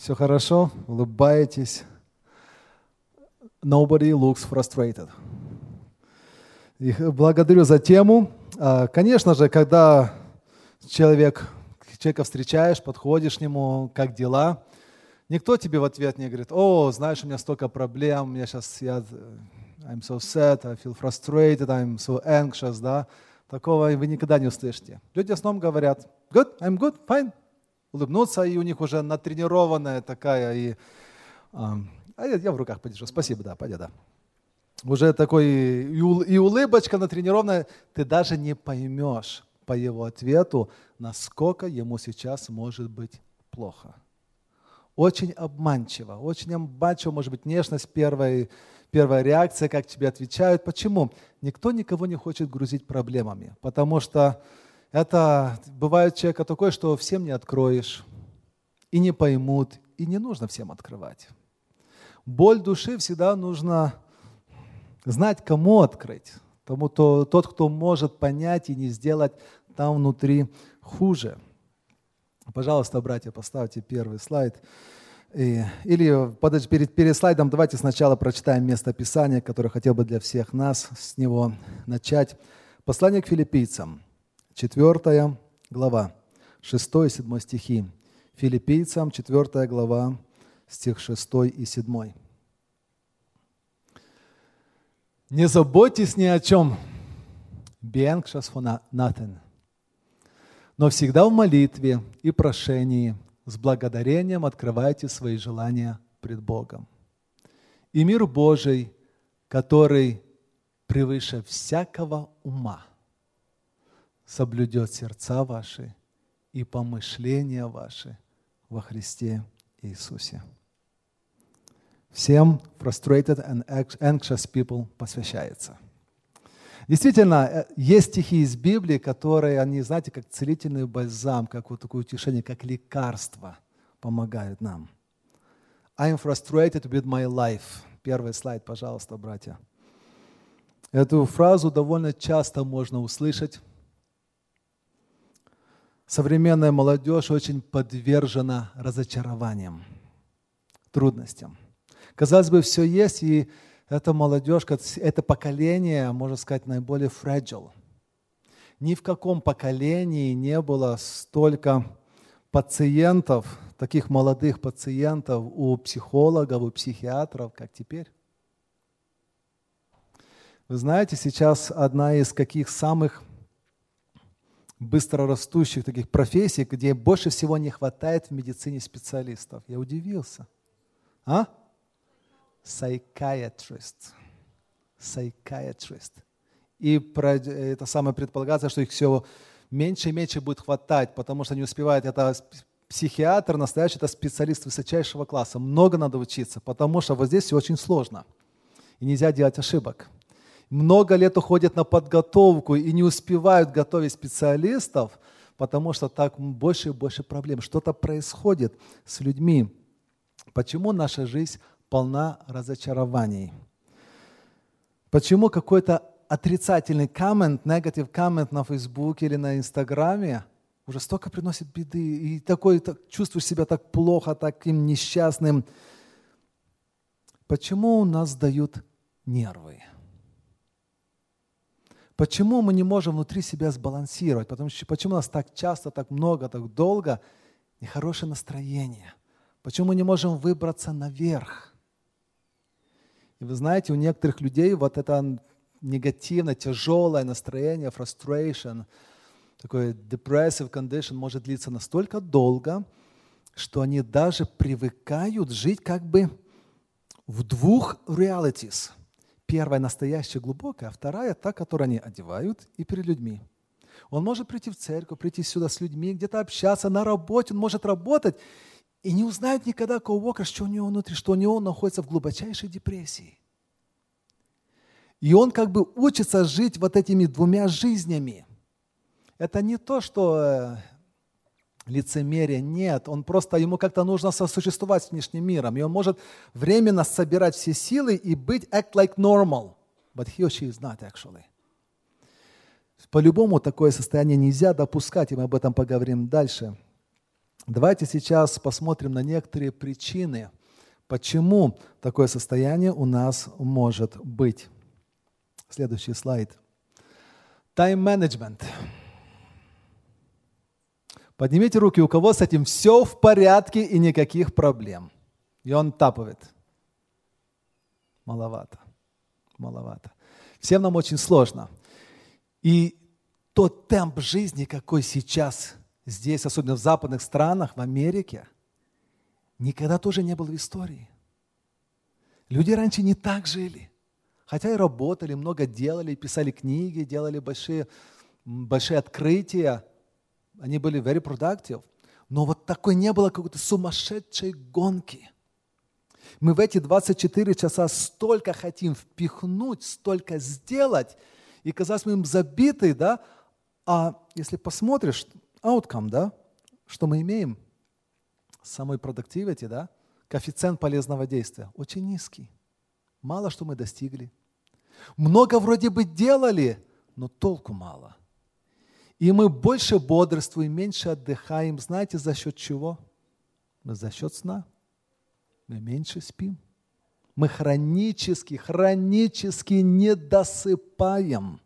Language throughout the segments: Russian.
Все хорошо? Улыбаетесь? Nobody looks frustrated. И благодарю за тему. А, конечно же, когда человек, человека встречаешь, подходишь к нему, как дела, никто тебе в ответ не говорит, о, знаешь, у меня столько проблем, меня сейчас, я, I'm so sad, I feel frustrated, I'm so anxious, да. Такого вы никогда не услышите. Люди в основном говорят, good, I'm good, fine. Улыбнуться, и у них уже натренированная такая, и, а, а я, я в руках подержу, спасибо, да, пойдет, да уже такой и улыбочка натренированная, ты даже не поймешь по его ответу, насколько ему сейчас может быть плохо. Очень обманчиво, очень обманчиво может быть нежность первой, первая реакция, как тебе отвечают. Почему? Никто никого не хочет грузить проблемами, потому что это бывает человека такой, что всем не откроешь, и не поймут, и не нужно всем открывать. Боль души всегда нужно знать, кому открыть. Тому, то, тот, кто может понять и не сделать там внутри хуже. Пожалуйста, братья, поставьте первый слайд. И, или подожди, перед, перед слайдом давайте сначала прочитаем место Писания, которое хотел бы для всех нас с него начать. Послание к филиппийцам, 4 глава, 6 и 7 стихи. Филиппийцам, 4 глава, стих 6 и 7. Не заботьтесь ни о чем. Be anxious for nothing. Но всегда в молитве и прошении с благодарением открывайте свои желания пред Богом. И мир Божий, который превыше всякого ума, соблюдет сердца ваши и помышления ваши во Христе Иисусе. Всем frustrated and anxious people посвящается. Действительно, э, есть стихи из Библии, которые, они, знаете, как целительный бальзам, как вот такое утешение, как лекарство помогают нам. I am frustrated with my life. Первый слайд, пожалуйста, братья. Эту фразу довольно часто можно услышать. Современная молодежь очень подвержена разочарованиям, трудностям – Казалось бы, все есть, и эта молодежь, это поколение, можно сказать, наиболее fragile. Ни в каком поколении не было столько пациентов, таких молодых пациентов у психологов, у психиатров, как теперь. Вы знаете, сейчас одна из каких самых быстрорастущих таких профессий, где больше всего не хватает в медицине специалистов. Я удивился. А? psychiatrist. Psychiatrist. И про, это самое предполагается, что их все меньше и меньше будет хватать, потому что не успевает. Это психиатр настоящий, это специалист высочайшего класса. Много надо учиться, потому что вот здесь все очень сложно. И нельзя делать ошибок. Много лет уходят на подготовку и не успевают готовить специалистов, потому что так больше и больше проблем. Что-то происходит с людьми. Почему наша жизнь полна разочарований. Почему какой-то отрицательный коммент, негатив коммент на Фейсбуке или на Инстаграме уже столько приносит беды, и такой, так, чувствуешь себя так плохо, таким несчастным. Почему у нас дают нервы? Почему мы не можем внутри себя сбалансировать? Потому что, почему у нас так часто, так много, так долго нехорошее настроение? Почему мы не можем выбраться наверх? И вы знаете, у некоторых людей вот это негативное, тяжелое настроение, frustration, такой depressive condition может длиться настолько долго, что они даже привыкают жить как бы в двух realities. Первая настоящая глубокая, а вторая та, которую они одевают и перед людьми. Он может прийти в церковь, прийти сюда с людьми, где-то общаться, на работе, он может работать, и не узнают никогда коуокер, что у него внутри, что у него находится в глубочайшей депрессии. И он как бы учится жить вот этими двумя жизнями. Это не то, что лицемерие, нет. Он просто, ему как-то нужно сосуществовать с внешним миром. И он может временно собирать все силы и быть act like normal. But he or she is not actually. По-любому такое состояние нельзя допускать, и мы об этом поговорим дальше. Давайте сейчас посмотрим на некоторые причины, почему такое состояние у нас может быть. Следующий слайд. Тайм-менеджмент. Поднимите руки, у кого с этим все в порядке и никаких проблем. И он тапывает. Маловато. Маловато. Всем нам очень сложно. И тот темп жизни, какой сейчас здесь, особенно в западных странах, в Америке, никогда тоже не был в истории. Люди раньше не так жили. Хотя и работали, много делали, писали книги, делали большие, большие открытия. Они были very productive. Но вот такой не было какой-то сумасшедшей гонки. Мы в эти 24 часа столько хотим впихнуть, столько сделать, и казалось мы им забиты, да, а если посмотришь, outcome, да, что мы имеем, самой продуктивити, да, коэффициент полезного действия очень низкий. Мало что мы достигли. Много вроде бы делали, но толку мало. И мы больше бодрствуем, меньше отдыхаем. Знаете, за счет чего? За счет сна. Мы меньше спим. Мы хронически, хронически не досыпаем.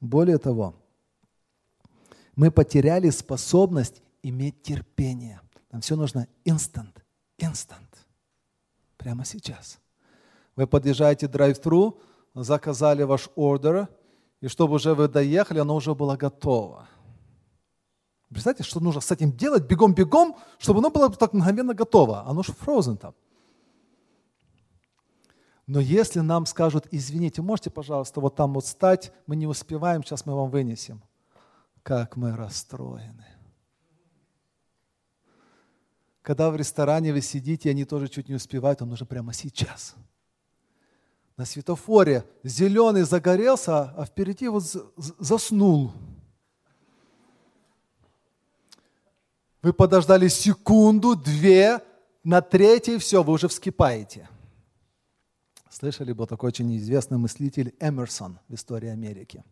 Более того, мы потеряли способность иметь терпение. Нам все нужно instant, instant. Прямо сейчас. Вы подъезжаете драйв-тру, заказали ваш ордер, и чтобы уже вы доехали, оно уже было готово. Представьте, что нужно с этим делать бегом-бегом, чтобы оно было так мгновенно готово. Оно же frozen там. Но если нам скажут, извините, можете, пожалуйста, вот там вот стать, мы не успеваем, сейчас мы вам вынесем. Как мы расстроены. Когда в ресторане вы сидите, они тоже чуть не успевают, вам нужно прямо сейчас. На светофоре зеленый загорелся, а впереди вот заснул. Вы подождали секунду, две, на третьей все, вы уже вскипаете. Слышали, был такой очень известный мыслитель Эмерсон в истории Америки.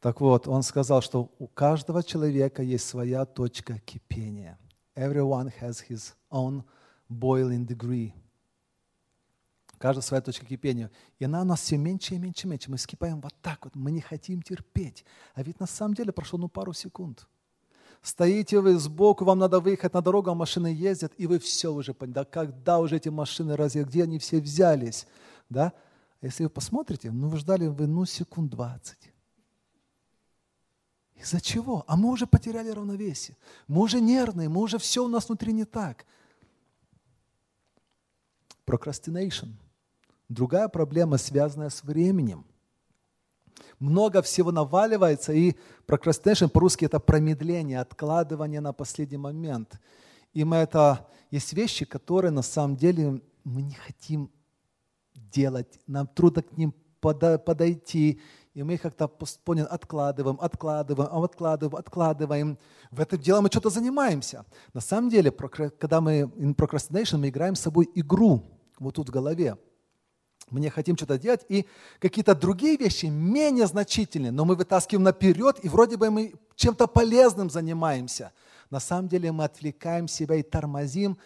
Так вот, он сказал, что у каждого человека есть своя точка кипения. Everyone has his own boiling degree. Каждая своя точка кипения. И она у нас все меньше и меньше и меньше. Мы скипаем вот так вот. Мы не хотим терпеть. А ведь на самом деле прошло ну пару секунд. Стоите вы сбоку, вам надо выехать на дорогу, а машины ездят, и вы все уже поняли. Да когда уже эти машины, разве где они все взялись? да? Если вы посмотрите, ну вы ждали вы ну секунд 20. Из-за чего? А мы уже потеряли равновесие. Мы уже нервные, мы уже все у нас внутри не так. Procrastination. Другая проблема, связанная с временем. Много всего наваливается, и procrastination по-русски это промедление, откладывание на последний момент. И мы это, есть вещи, которые на самом деле мы не хотим делать, нам трудно к ним подойти, и мы их как-то понял, откладываем, откладываем, откладываем, откладываем. В это дело мы что-то занимаемся. На самом деле, когда мы in procrastination, мы играем с собой игру вот тут в голове. Мы не хотим что-то делать, и какие-то другие вещи менее значительные, но мы вытаскиваем наперед, и вроде бы мы чем-то полезным занимаемся. На самом деле мы отвлекаем себя и тормозим,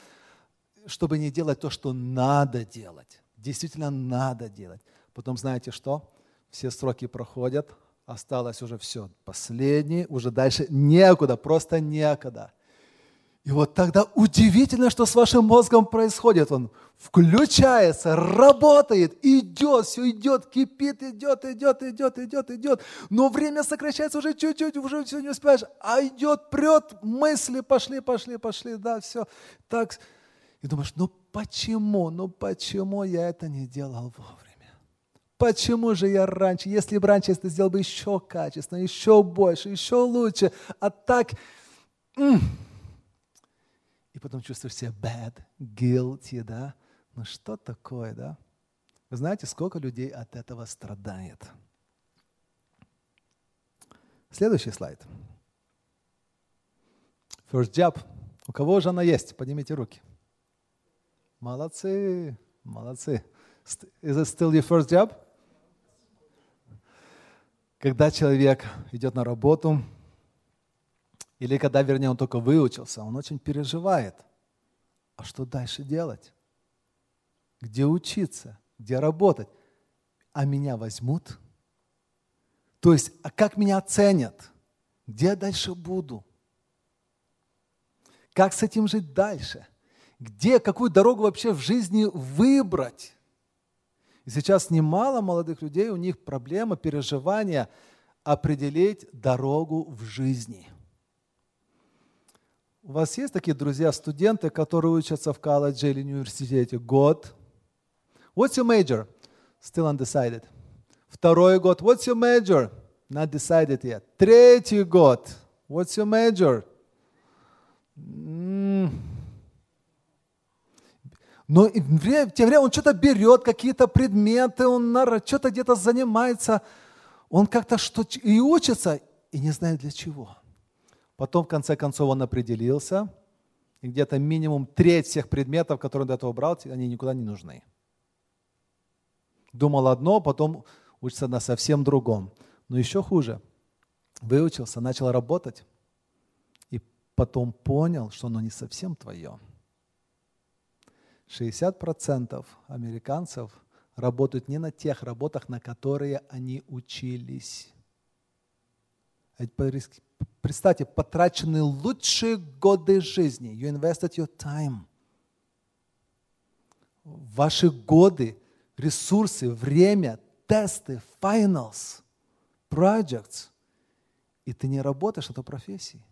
чтобы не делать то, что надо делать действительно надо делать. Потом знаете что? Все сроки проходят, осталось уже все, последний, уже дальше некуда, просто некуда. И вот тогда удивительно, что с вашим мозгом происходит. Он включается, работает, идет, все идет, кипит, идет, идет, идет, идет, идет. Но время сокращается уже чуть-чуть, уже все не успеешь. А идет, прет, мысли пошли, пошли, пошли, да, все. Так, и думаешь, ну почему, ну почему я это не делал вовремя? Почему же я раньше, если бы раньше это сделал бы еще качественно, еще больше, еще лучше, а так... И потом чувствуешь себя bad, guilty, да? Ну что такое, да? Вы знаете, сколько людей от этого страдает? Следующий слайд. First job. У кого же она есть? Поднимите руки. Молодцы, молодцы. Is it still your first job? Когда человек идет на работу, Или когда, вернее, он только выучился, он очень переживает. А что дальше делать? Где учиться? Где работать? А меня возьмут? То есть, а как меня оценят? Где я дальше буду? Как с этим жить дальше? Где, какую дорогу вообще в жизни выбрать? И сейчас немало молодых людей, у них проблема, переживания определить дорогу в жизни. У вас есть такие друзья, студенты, которые учатся в колледже или университете год? What's your major? Still undecided. Второй год. What's your major? Not decided yet. Третий год. What's your major? Но в те время он что-то берет, какие-то предметы, он что-то где-то занимается, он как-то что и учится, и не знает для чего. Потом, в конце концов, он определился, и где-то минимум треть всех предметов, которые он до этого брал, они никуда не нужны. Думал одно, потом учится на совсем другом. Но еще хуже. Выучился, начал работать, и потом понял, что оно не совсем твое. 60% американцев работают не на тех работах, на которые они учились. Представьте, потрачены лучшие годы жизни. You invested your time. Ваши годы, ресурсы, время, тесты, finals, projects. И ты не работаешь в этой профессии.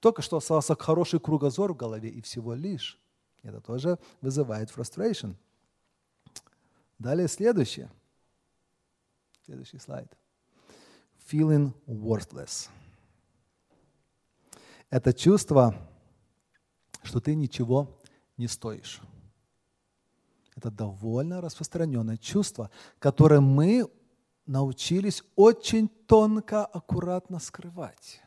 Только что остался хороший кругозор в голове и всего лишь. Это тоже вызывает frustration. Далее следующее. Следующий слайд. Feeling worthless. Это чувство, что ты ничего не стоишь. Это довольно распространенное чувство, которое мы научились очень тонко, аккуратно скрывать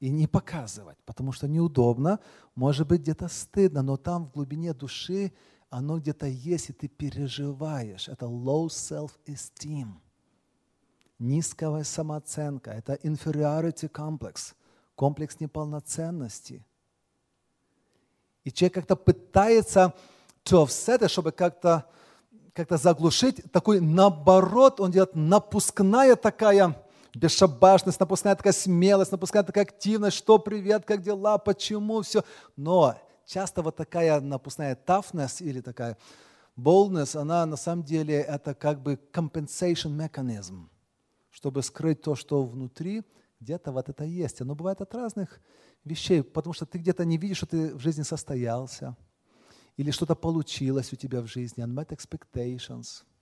и не показывать, потому что неудобно, может быть где-то стыдно, но там в глубине души оно где-то есть, и ты переживаешь. Это low self-esteem, низкая самооценка, это inferiority complex, комплекс неполноценности. И человек как-то пытается to offset, чтобы как-то как заглушить, такой наоборот, он делает напускная такая бесшабашность, напускная такая смелость, напускная такая активность, что привет, как дела, почему, все. Но часто вот такая напускная toughness или такая boldness, она на самом деле это как бы compensation mechanism, чтобы скрыть то, что внутри, где-то вот это есть. Оно бывает от разных вещей, потому что ты где-то не видишь, что ты в жизни состоялся, или что-то получилось у тебя в жизни, unmet expectations –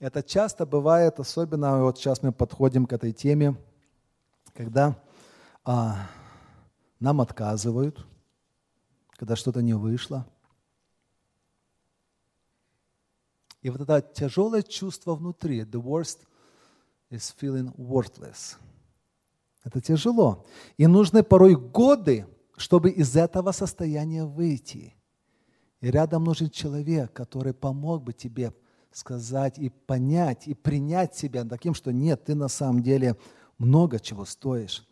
это часто бывает, особенно вот сейчас мы подходим к этой теме, когда а, нам отказывают, когда что-то не вышло. И вот это тяжелое чувство внутри, the worst is feeling worthless. Это тяжело. И нужны порой годы, чтобы из этого состояния выйти. И рядом нужен человек, который помог бы тебе сказать и понять, и принять себя таким, что нет, ты на самом деле много чего стоишь.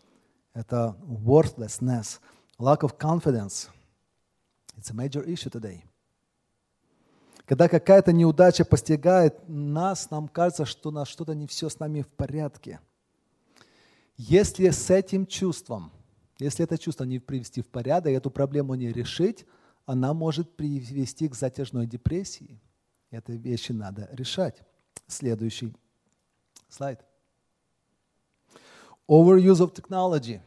Это worthlessness, lack of confidence. It's a major issue today. Когда какая-то неудача постигает нас, нам кажется, что у нас что-то не все с нами в порядке. Если с этим чувством, если это чувство не привести в порядок, эту проблему не решить, она может привести к затяжной депрессии – эти вещи надо решать. Следующий слайд. Overuse of technology.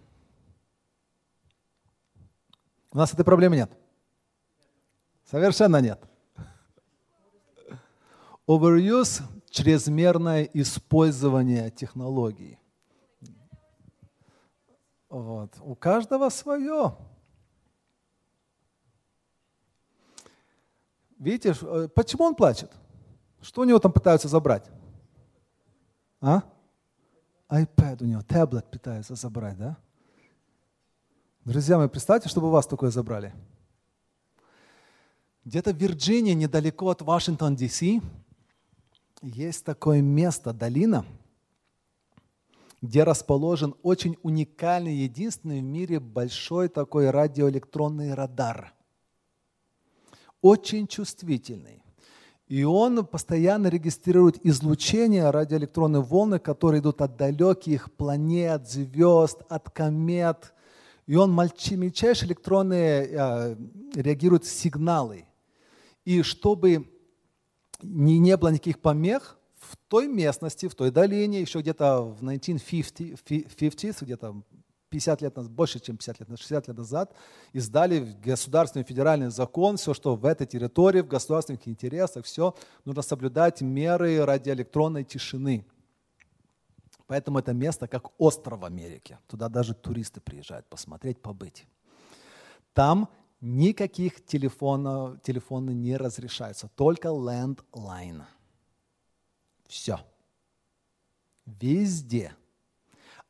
У нас этой проблемы нет. Совершенно нет. Overuse – чрезмерное использование технологий. Вот. У каждого свое. Видите, э, почему он плачет? Что у него там пытаются забрать? А? iPad у него, таблет пытаются забрать, да? Друзья мои, представьте, чтобы вас такое забрали. Где-то в Вирджинии, недалеко от Вашингтон, Д.С., есть такое место, долина, где расположен очень уникальный, единственный в мире большой такой радиоэлектронный радар. Очень чувствительный. И он постоянно регистрирует излучение радиоэлектронной волны, которые идут от далеких планет, звезд, от комет. И он мельчайшие электронные э, реагирует сигналы. И чтобы не, не было никаких помех, в той местности, в той долине, еще где-то в 1950, где-то 50 лет назад, больше, чем 50 лет, 60 лет назад, издали государственный федеральный закон, все, что в этой территории, в государственных интересах, все, нужно соблюдать меры радиоэлектронной тишины. Поэтому это место как остров в Америке. Туда даже туристы приезжают посмотреть, побыть. Там никаких телефонов, телефоны не разрешаются, только landline. Все. Везде.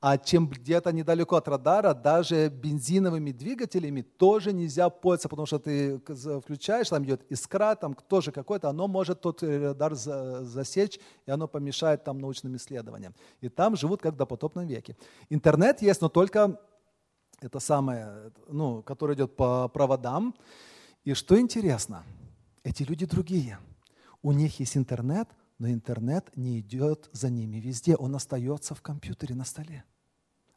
А чем где-то недалеко от радара, даже бензиновыми двигателями тоже нельзя пользоваться, потому что ты включаешь, там идет искра, там тоже какой-то, оно может тот радар засечь, и оно помешает там научным исследованиям. И там живут как в допотопном веке. Интернет есть, но только это самое, ну, который идет по проводам. И что интересно, эти люди другие. У них есть интернет, но интернет не идет за ними везде, он остается в компьютере на столе.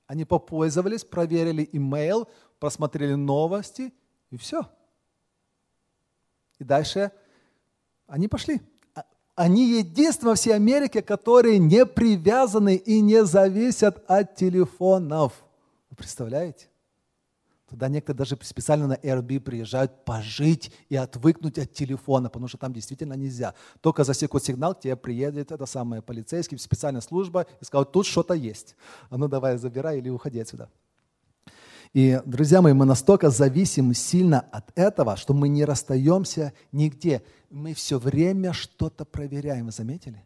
Они попользовались, проверили имейл, просмотрели новости, и все. И дальше они пошли. А, они единственные во всей Америке, которые не привязаны и не зависят от телефонов. Вы представляете? Туда некоторые даже специально на Airbnb приезжают пожить и отвыкнуть от телефона, потому что там действительно нельзя. Только засекут сигнал, к тебе приедет это самое полицейский, специальная служба и скажут, тут что-то есть. А ну давай забирай или уходи отсюда. И, друзья мои, мы настолько зависим сильно от этого, что мы не расстаемся нигде. Мы все время что-то проверяем. Вы заметили?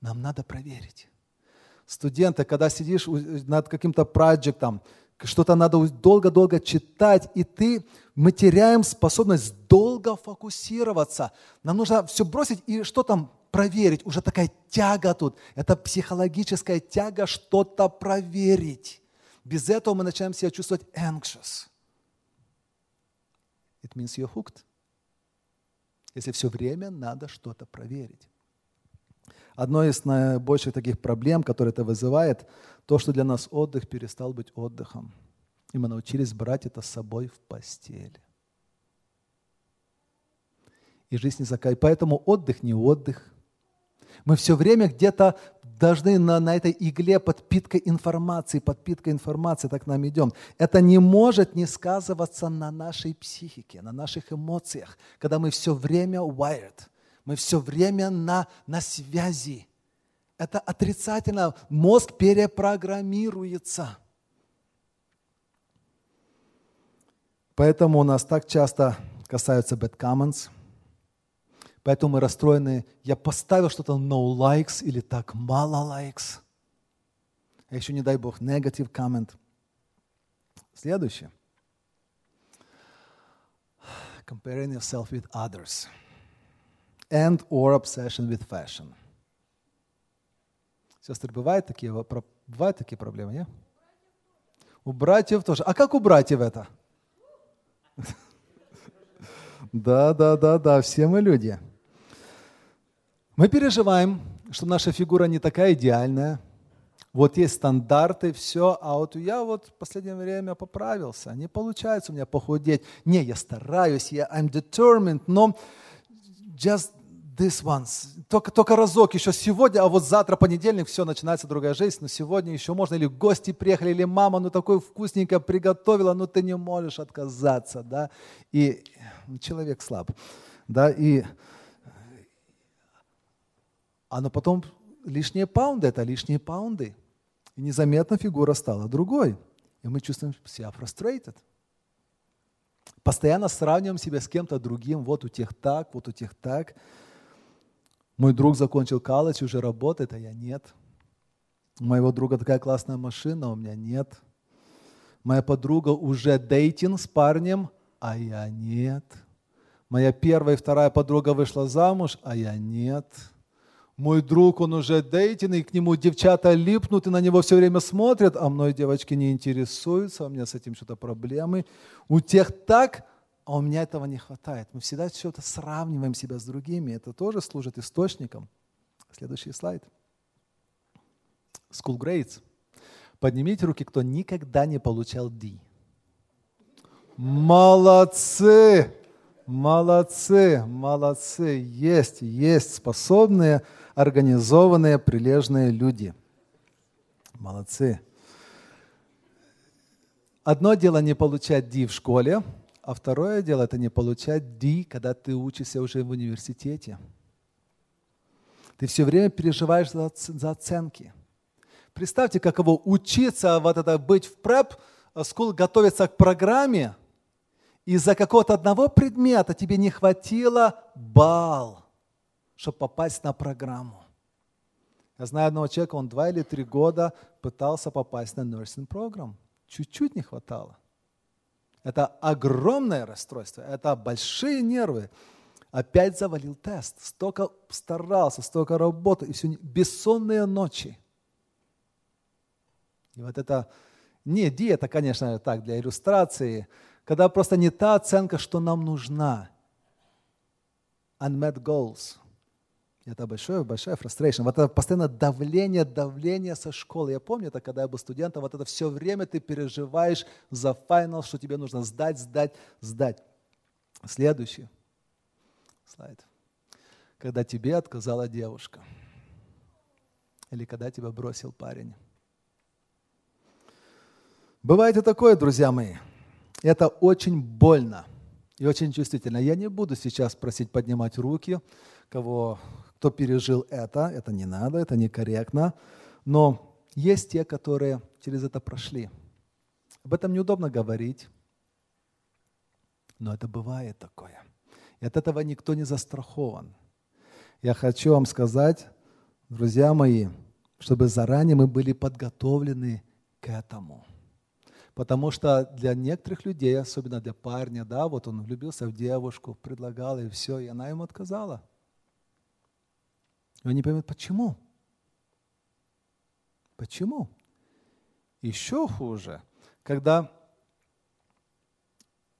Нам надо проверить. Студенты, когда сидишь над каким-то проектом, что-то надо долго-долго читать, и ты, мы теряем способность долго фокусироваться. Нам нужно все бросить и что там проверить. Уже такая тяга тут. Это психологическая тяга что-то проверить. Без этого мы начинаем себя чувствовать anxious. It means you're hooked. Если все время надо что-то проверить. Одно из наибольших таких проблем, которые это вызывает, то, что для нас отдых перестал быть отдыхом. И мы научились брать это с собой в постель. И жизнь не закай. Поэтому отдых не отдых. Мы все время где-то должны на, на этой игле подпитка информации, подпитка информации, так нам идем. Это не может не сказываться на нашей психике, на наших эмоциях, когда мы все время wired, мы все время на, на связи это отрицательно. Мозг перепрограммируется. Поэтому у нас так часто касаются bad comments. Поэтому мы расстроены. Я поставил что-то no likes или так мало likes. А еще не дай бог negative comment. Следующее. Comparing yourself with others. And or obsession with fashion. Сестры, бывают такие, бывают такие проблемы, нет? У братьев тоже. А как у братьев это? Да, да, да, да, все мы люди. Мы переживаем, что наша фигура не такая идеальная. Вот есть стандарты, все, а вот я вот в последнее время поправился. Не получается у меня похудеть. Не, я стараюсь, я I'm determined, но just this once. Только, только разок еще сегодня, а вот завтра понедельник, все, начинается другая жизнь, но сегодня еще можно, или гости приехали, или мама, ну такое вкусненько приготовила, но ты не можешь отказаться, да, и человек слаб, да, и а но потом лишние паунды, это лишние паунды, и незаметно фигура стала другой, и мы чувствуем себя frustrated. Постоянно сравниваем себя с кем-то другим, вот у тех так, вот у тех так, мой друг закончил колледж, уже работает, а я нет. У моего друга такая классная машина, а у меня нет. Моя подруга уже дейтинг с парнем, а я нет. Моя первая и вторая подруга вышла замуж, а я нет. Мой друг, он уже дейтинг, и к нему девчата липнут и на него все время смотрят, а мной девочки не интересуются, у меня с этим что-то проблемы. У тех так, а у меня этого не хватает. Мы всегда что-то сравниваем себя с другими, это тоже служит источником. Следующий слайд. School grades. Поднимите руки, кто никогда не получал D. Молодцы! Молодцы, молодцы. Есть, есть способные, организованные, прилежные люди. Молодцы. Одно дело не получать D в школе, а второе дело это не получать D, когда ты учишься уже в университете. Ты все время переживаешь за, за оценки. Представьте, каково учиться, вот это быть в преп, school, готовиться к программе, из-за какого-то одного предмета тебе не хватило балл, чтобы попасть на программу. Я знаю одного человека, он два или три года пытался попасть на nursing программ. Чуть-чуть не хватало. Это огромное расстройство, это большие нервы. Опять завалил тест, столько старался, столько работал, и все бессонные ночи. И вот это, не Ди, это, конечно, так, для иллюстрации, когда просто не та оценка, что нам нужна. Unmet goals. Это большое, большая frustration. Вот это постоянно давление, давление со школы. Я помню это, когда я был студентом, вот это все время ты переживаешь за финал, что тебе нужно сдать, сдать, сдать. Следующий слайд. Когда тебе отказала девушка. Или когда тебя бросил парень. Бывает и такое, друзья мои. Это очень больно и очень чувствительно. Я не буду сейчас просить поднимать руки, кого, кто пережил это. Это не надо, это некорректно. Но есть те, которые через это прошли. Об этом неудобно говорить, но это бывает такое. И от этого никто не застрахован. Я хочу вам сказать, друзья мои, чтобы заранее мы были подготовлены к этому – Потому что для некоторых людей, особенно для парня, да, вот он влюбился в девушку, предлагал и все, и она ему отказала. И он не поймет, почему. Почему? Еще хуже, когда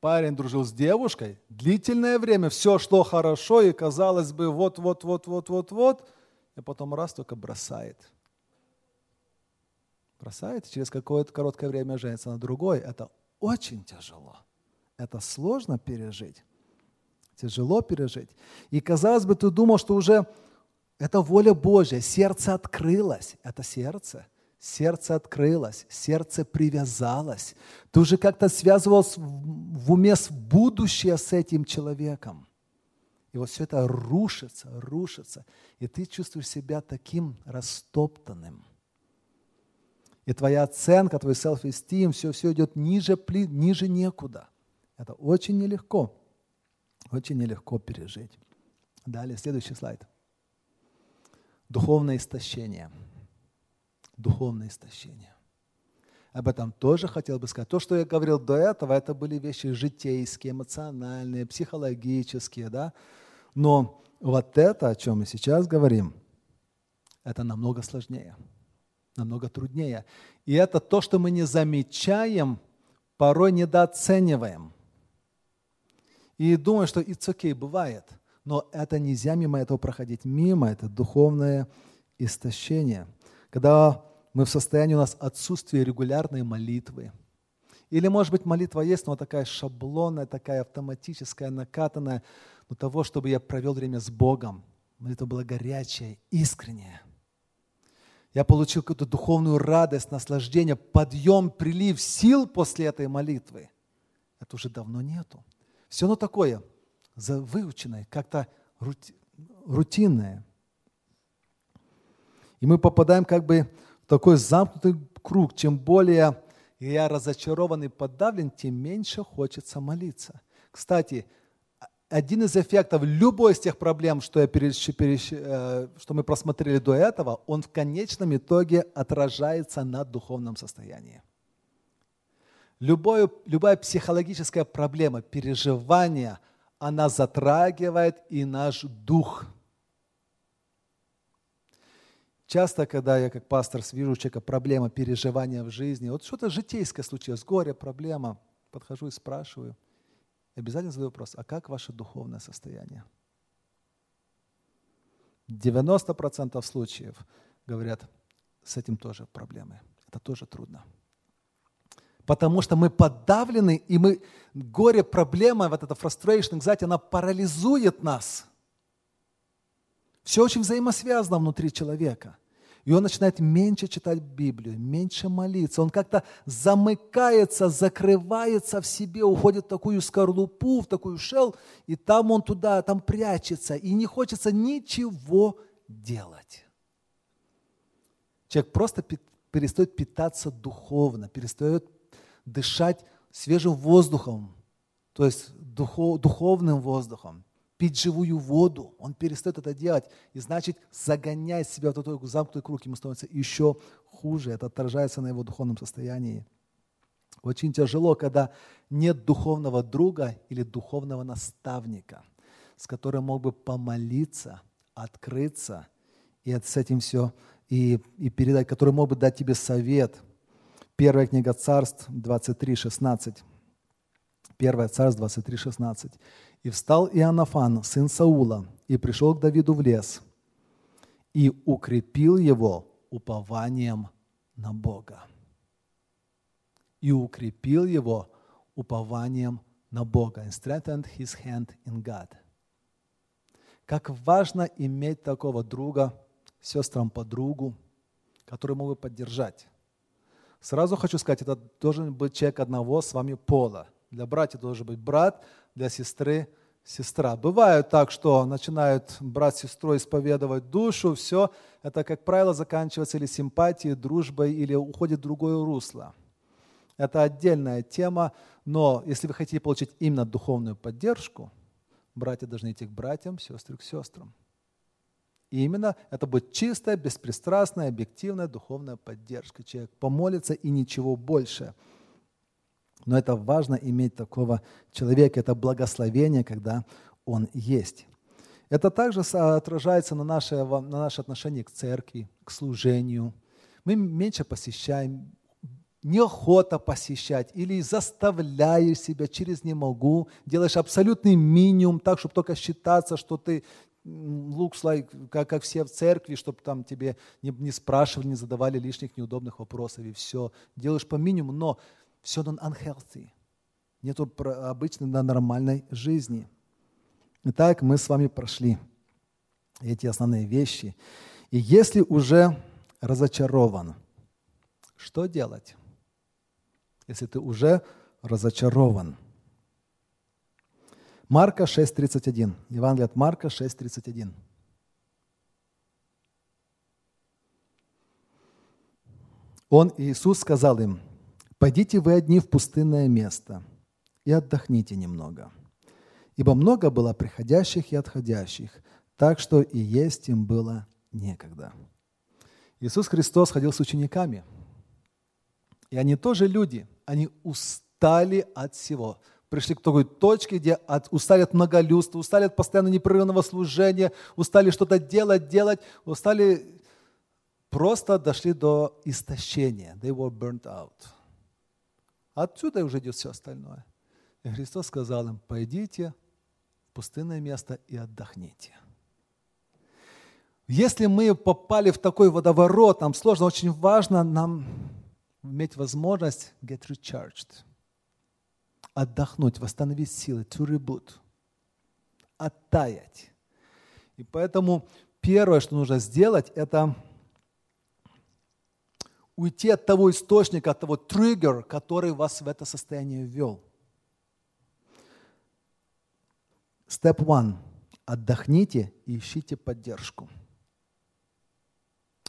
парень дружил с девушкой, длительное время все шло хорошо, и казалось бы, вот-вот-вот-вот-вот-вот, и потом раз только бросает – бросает, через какое-то короткое время женится на другой. Это очень тяжело. Это сложно пережить. Тяжело пережить. И казалось бы, ты думал, что уже это воля Божья, сердце открылось. Это сердце. Сердце открылось, сердце привязалось. Ты уже как-то связывался в уме будущее с этим человеком. И вот все это рушится, рушится. И ты чувствуешь себя таким растоптанным – и твоя оценка, твой self-esteem, все, все идет ниже, ниже некуда. Это очень нелегко. Очень нелегко пережить. Далее, следующий слайд. Духовное истощение. Духовное истощение. Об этом тоже хотел бы сказать. То, что я говорил до этого, это были вещи житейские, эмоциональные, психологические, да. Но вот это, о чем мы сейчас говорим, это намного сложнее намного труднее. И это то, что мы не замечаем, порой недооцениваем. И думаю, что it's okay, бывает. Но это нельзя мимо этого проходить. Мимо это духовное истощение. Когда мы в состоянии, у нас отсутствие регулярной молитвы. Или, может быть, молитва есть, но такая шаблонная, такая автоматическая, накатанная, но того, чтобы я провел время с Богом. Молитва была горячая, искренняя. Я получил какую-то духовную радость, наслаждение, подъем, прилив сил после этой молитвы. Это уже давно нету. Все оно такое, выученное, как-то рутинное. И мы попадаем как бы в такой замкнутый круг. Чем более я разочарован и подавлен, тем меньше хочется молиться. Кстати, один из эффектов любой из тех проблем, что, я перещ, перещ, э, что мы просмотрели до этого, он в конечном итоге отражается на духовном состоянии. Любое, любая психологическая проблема, переживание, она затрагивает и наш дух. Часто, когда я как пастор вижу у человека проблема, переживания в жизни, вот что-то житейское случилось, горе, проблема, подхожу и спрашиваю, обязательно задаю вопрос, а как ваше духовное состояние? 90% случаев говорят, с этим тоже проблемы, это тоже трудно. Потому что мы подавлены, и мы, горе, проблема, вот эта frustration, anxiety, она парализует нас. Все очень взаимосвязано внутри человека – и он начинает меньше читать Библию, меньше молиться. Он как-то замыкается, закрывается в себе, уходит в такую скорлупу, в такую шел, и там он туда, там прячется. И не хочется ничего делать. Человек просто перестает питаться духовно, перестает дышать свежим воздухом, то есть духовным воздухом пить живую воду. Он перестает это делать. И значит, загоняет себя в этот замкнутый круг, ему становится еще хуже. Это отражается на его духовном состоянии. Очень тяжело, когда нет духовного друга или духовного наставника, с которым мог бы помолиться, открыться и с этим все и, и передать, который мог бы дать тебе совет. Первая книга Царств 23, 16. Первая Царств 23, 16. И встал Иоаннафан, сын Саула, и пришел к Давиду в лес, и укрепил его упованием на Бога. И укрепил его упованием на Бога. And strengthened his hand in God. Как важно иметь такого друга, сестрам подругу, который мог бы поддержать. Сразу хочу сказать, это должен быть человек одного с вами пола. Для братья должен быть брат, для сестры сестра. Бывает так, что начинают брат с сестрой исповедовать душу, все, это, как правило, заканчивается или симпатией, дружбой, или уходит в другое русло. Это отдельная тема, но если вы хотите получить именно духовную поддержку, братья должны идти к братьям, сестры к сестрам. И именно это будет чистая, беспристрастная, объективная духовная поддержка. Человек помолится и ничего больше – но это важно иметь такого человека, это благословение, когда он есть. Это также отражается на наше, на наше отношение к церкви, к служению. Мы меньше посещаем, неохота посещать или заставляешь себя через «не могу», делаешь абсолютный минимум так, чтобы только считаться, что ты looks like, как, как все в церкви, чтобы там тебе не, не спрашивали, не задавали лишних неудобных вопросов и все. Делаешь по минимуму, но все unhealthy. Нету обычной нормальной жизни. Итак, мы с вами прошли эти основные вещи. И если уже разочарован, что делать? Если ты уже разочарован. Марка 6.31. Евангелие от Марка 6.31. Он, Иисус, сказал им, Пойдите вы одни в пустынное место и отдохните немного. Ибо много было приходящих и отходящих, так что и есть им было некогда. Иисус Христос ходил с учениками. И они тоже люди, они устали от всего. Пришли к такой точке, где от, устали от многолюдства, устали от постоянно непрерывного служения, устали что-то делать, делать, устали, просто дошли до истощения. They were burnt out. Отсюда уже идет все остальное. И Христос сказал им, пойдите в пустынное место и отдохните. Если мы попали в такой водоворот, нам сложно, очень важно нам иметь возможность get recharged, отдохнуть, восстановить силы, reboot, оттаять. И поэтому первое, что нужно сделать, это уйти от того источника, от того триггера, который вас в это состояние ввел. Step one. Отдохните и ищите поддержку.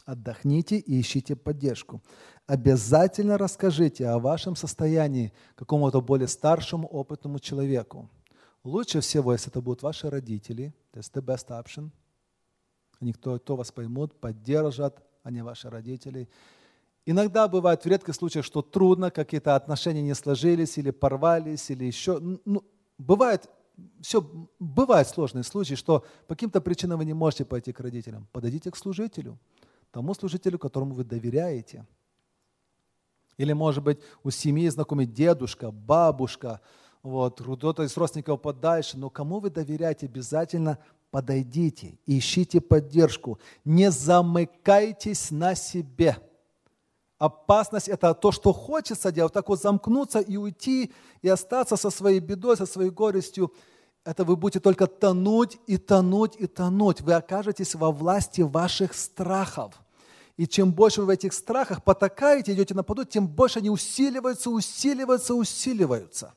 Отдохните и ищите поддержку. Обязательно расскажите о вашем состоянии какому-то более старшему, опытному человеку. Лучше всего, если это будут ваши родители, that's the best option. Они кто, кто вас поймут, поддержат, а не ваши родители. Иногда бывает в редких случаях, что трудно, какие-то отношения не сложились или порвались, или еще. Ну, бывает, все, бывают сложные случаи, что по каким-то причинам вы не можете пойти к родителям. Подойдите к служителю. Тому служителю, которому вы доверяете. Или, может быть, у семьи знакомый дедушка, бабушка, вот, кто-то из родственников подальше, но кому вы доверяете, обязательно подойдите, ищите поддержку, не замыкайтесь на себе. Опасность – это то, что хочется делать, так вот замкнуться и уйти, и остаться со своей бедой, со своей горестью. Это вы будете только тонуть и тонуть и тонуть. Вы окажетесь во власти ваших страхов. И чем больше вы в этих страхах потакаете, идете на поду, тем больше они усиливаются, усиливаются, усиливаются.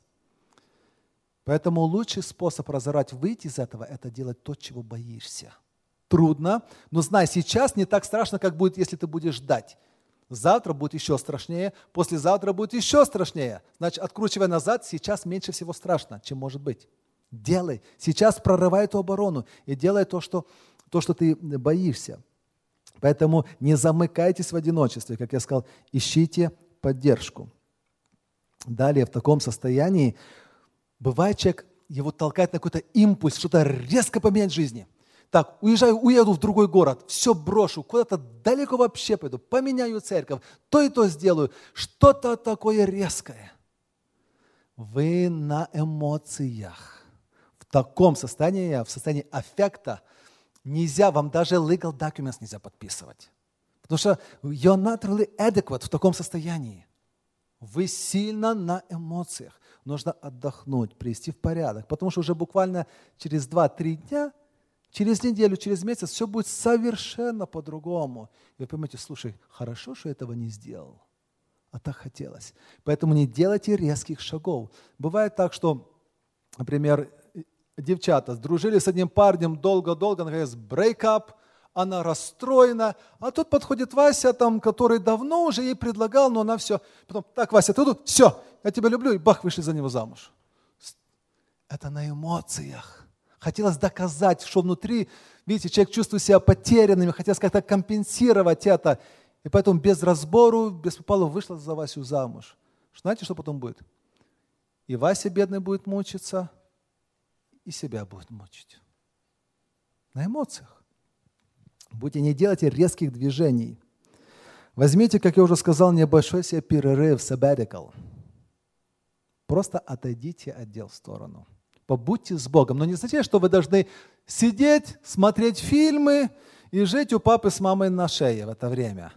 Поэтому лучший способ разорать, выйти из этого, это делать то, чего боишься. Трудно, но знай, сейчас не так страшно, как будет, если ты будешь ждать. Завтра будет еще страшнее, послезавтра будет еще страшнее. Значит, откручивая назад, сейчас меньше всего страшно, чем может быть. Делай. Сейчас прорывай эту оборону и делай то, что, то, что ты боишься. Поэтому не замыкайтесь в одиночестве, как я сказал, ищите поддержку. Далее в таком состоянии Бывает, человек его толкает на какой-то импульс, что-то резко поменять в жизни. Так, уезжаю, уеду в другой город, все брошу, куда-то далеко вообще пойду, поменяю церковь, то и то сделаю, что-то такое резкое. Вы на эмоциях. Таком состоянии, в состоянии аффекта, нельзя, вам даже legal documents нельзя подписывать. Потому что you're not really adequate в таком состоянии. Вы сильно на эмоциях нужно отдохнуть, привести в порядок, потому что уже буквально через 2-3 дня, через неделю, через месяц все будет совершенно по-другому. И вы поймете, слушай, хорошо, что этого не сделал, а так хотелось. Поэтому не делайте резких шагов. Бывает так, что, например, девчата сдружили с одним парнем долго-долго, наконец, up – она расстроена, а тут подходит Вася, там, который давно уже ей предлагал, но она все, потом, так, Вася, ты тут, все, я тебя люблю, и бах, вышли за него замуж. Это на эмоциях. Хотелось доказать, что внутри, видите, человек чувствует себя потерянным, хотелось как-то компенсировать это. И поэтому без разбору, без попала вышла за Васю замуж. Знаете, что потом будет? И Вася бедный будет мучиться, и себя будет мучить. На эмоциях. Будьте не делайте резких движений. Возьмите, как я уже сказал, небольшой себе перерыв, sabbatical. Просто отойдите отдел в сторону. Побудьте с Богом. Но не означает, что вы должны сидеть, смотреть фильмы и жить у папы с мамой на шее в это время.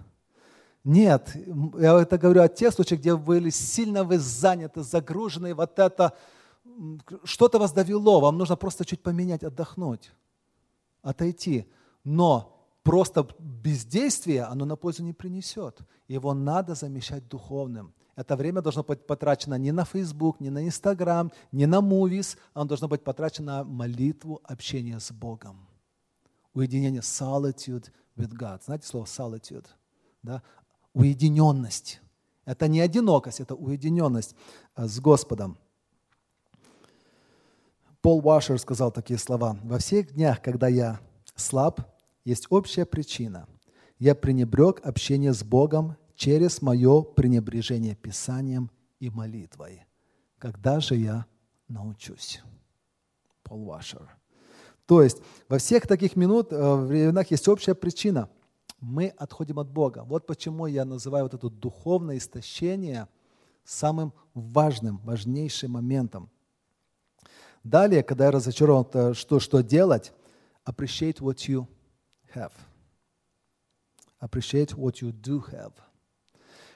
Нет, я это говорю о тех случаях, где вы сильно вы заняты, загружены, вот это, что-то вас довело, вам нужно просто чуть поменять, отдохнуть, отойти. Но просто бездействие, оно на пользу не принесет. Его надо замещать духовным. Это время должно быть потрачено не на Facebook, не на Instagram, не на movies, оно должно быть потрачено на молитву, общение с Богом. Уединение, solitude with God. Знаете слово solitude? Да? Уединенность. Это не одинокость, это уединенность э, с Господом. Пол Вашер сказал такие слова. «Во всех днях, когда я слаб, есть общая причина. Я пренебрег общение с Богом через мое пренебрежение Писанием и молитвой. Когда же я научусь? Пол Вашер. То есть во всех таких минут, э, временах есть общая причина. Мы отходим от Бога. Вот почему я называю вот это духовное истощение самым важным, важнейшим моментом. Далее, когда я разочарован, что, что делать, appreciate what you have. Appreciate what you do have.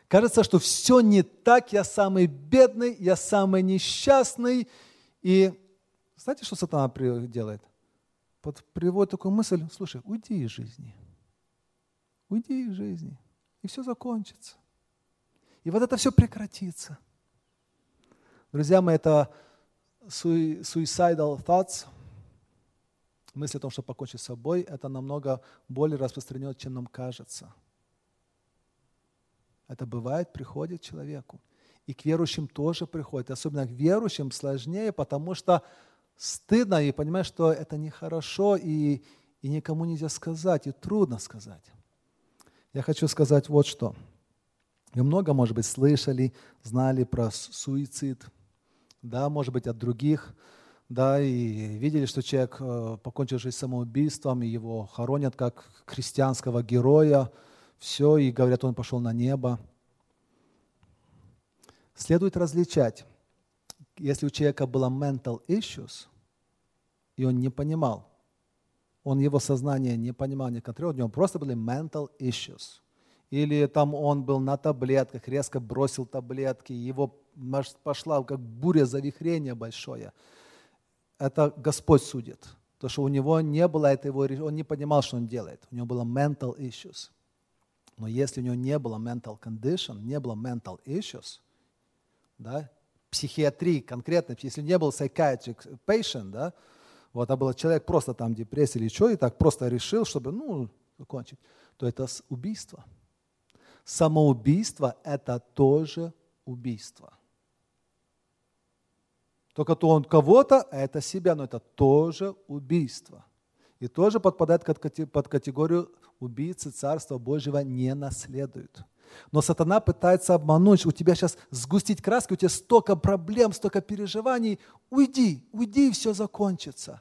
Кажется, что все не так, я самый бедный, я самый несчастный. И знаете, что сатана делает? Вот приводит такую мысль, слушай, уйди из жизни. Уйди из жизни. И все закончится. И вот это все прекратится. Друзья мои, это suicidal thoughts – мысль о том, что покончить с собой, это намного более распространено, чем нам кажется. Это бывает, приходит человеку. И к верующим тоже приходит. Особенно к верующим сложнее, потому что стыдно и понимаешь, что это нехорошо, и, и никому нельзя сказать, и трудно сказать. Я хочу сказать вот что. Вы много, может быть, слышали, знали про суицид, да, может быть, от других да, и видели, что человек э, покончил жизнь самоубийством, и его хоронят как христианского героя, все, и говорят, он пошел на небо. Следует различать, если у человека было mental issues, и он не понимал, он его сознание не понимал, не контролировал, у него просто были mental issues. Или там он был на таблетках, резко бросил таблетки, его пошла как буря завихрения большое. Это Господь судит. То, что у него не было этого, он не понимал, что он делает. У него было mental issues. Но если у него не было mental condition, не было mental issues, да, психиатрии конкретно, если не был psychiatric patient, да, вот, а был человек просто там депрессия или что, и так просто решил, чтобы, ну, закончить, то это убийство. Самоубийство – это тоже убийство. Только то он кого-то, а это себя, но это тоже убийство. И тоже подпадает под категорию убийцы Царства Божьего не наследуют. Но сатана пытается обмануть, у тебя сейчас сгустить краски, у тебя столько проблем, столько переживаний. Уйди, уйди, и все закончится.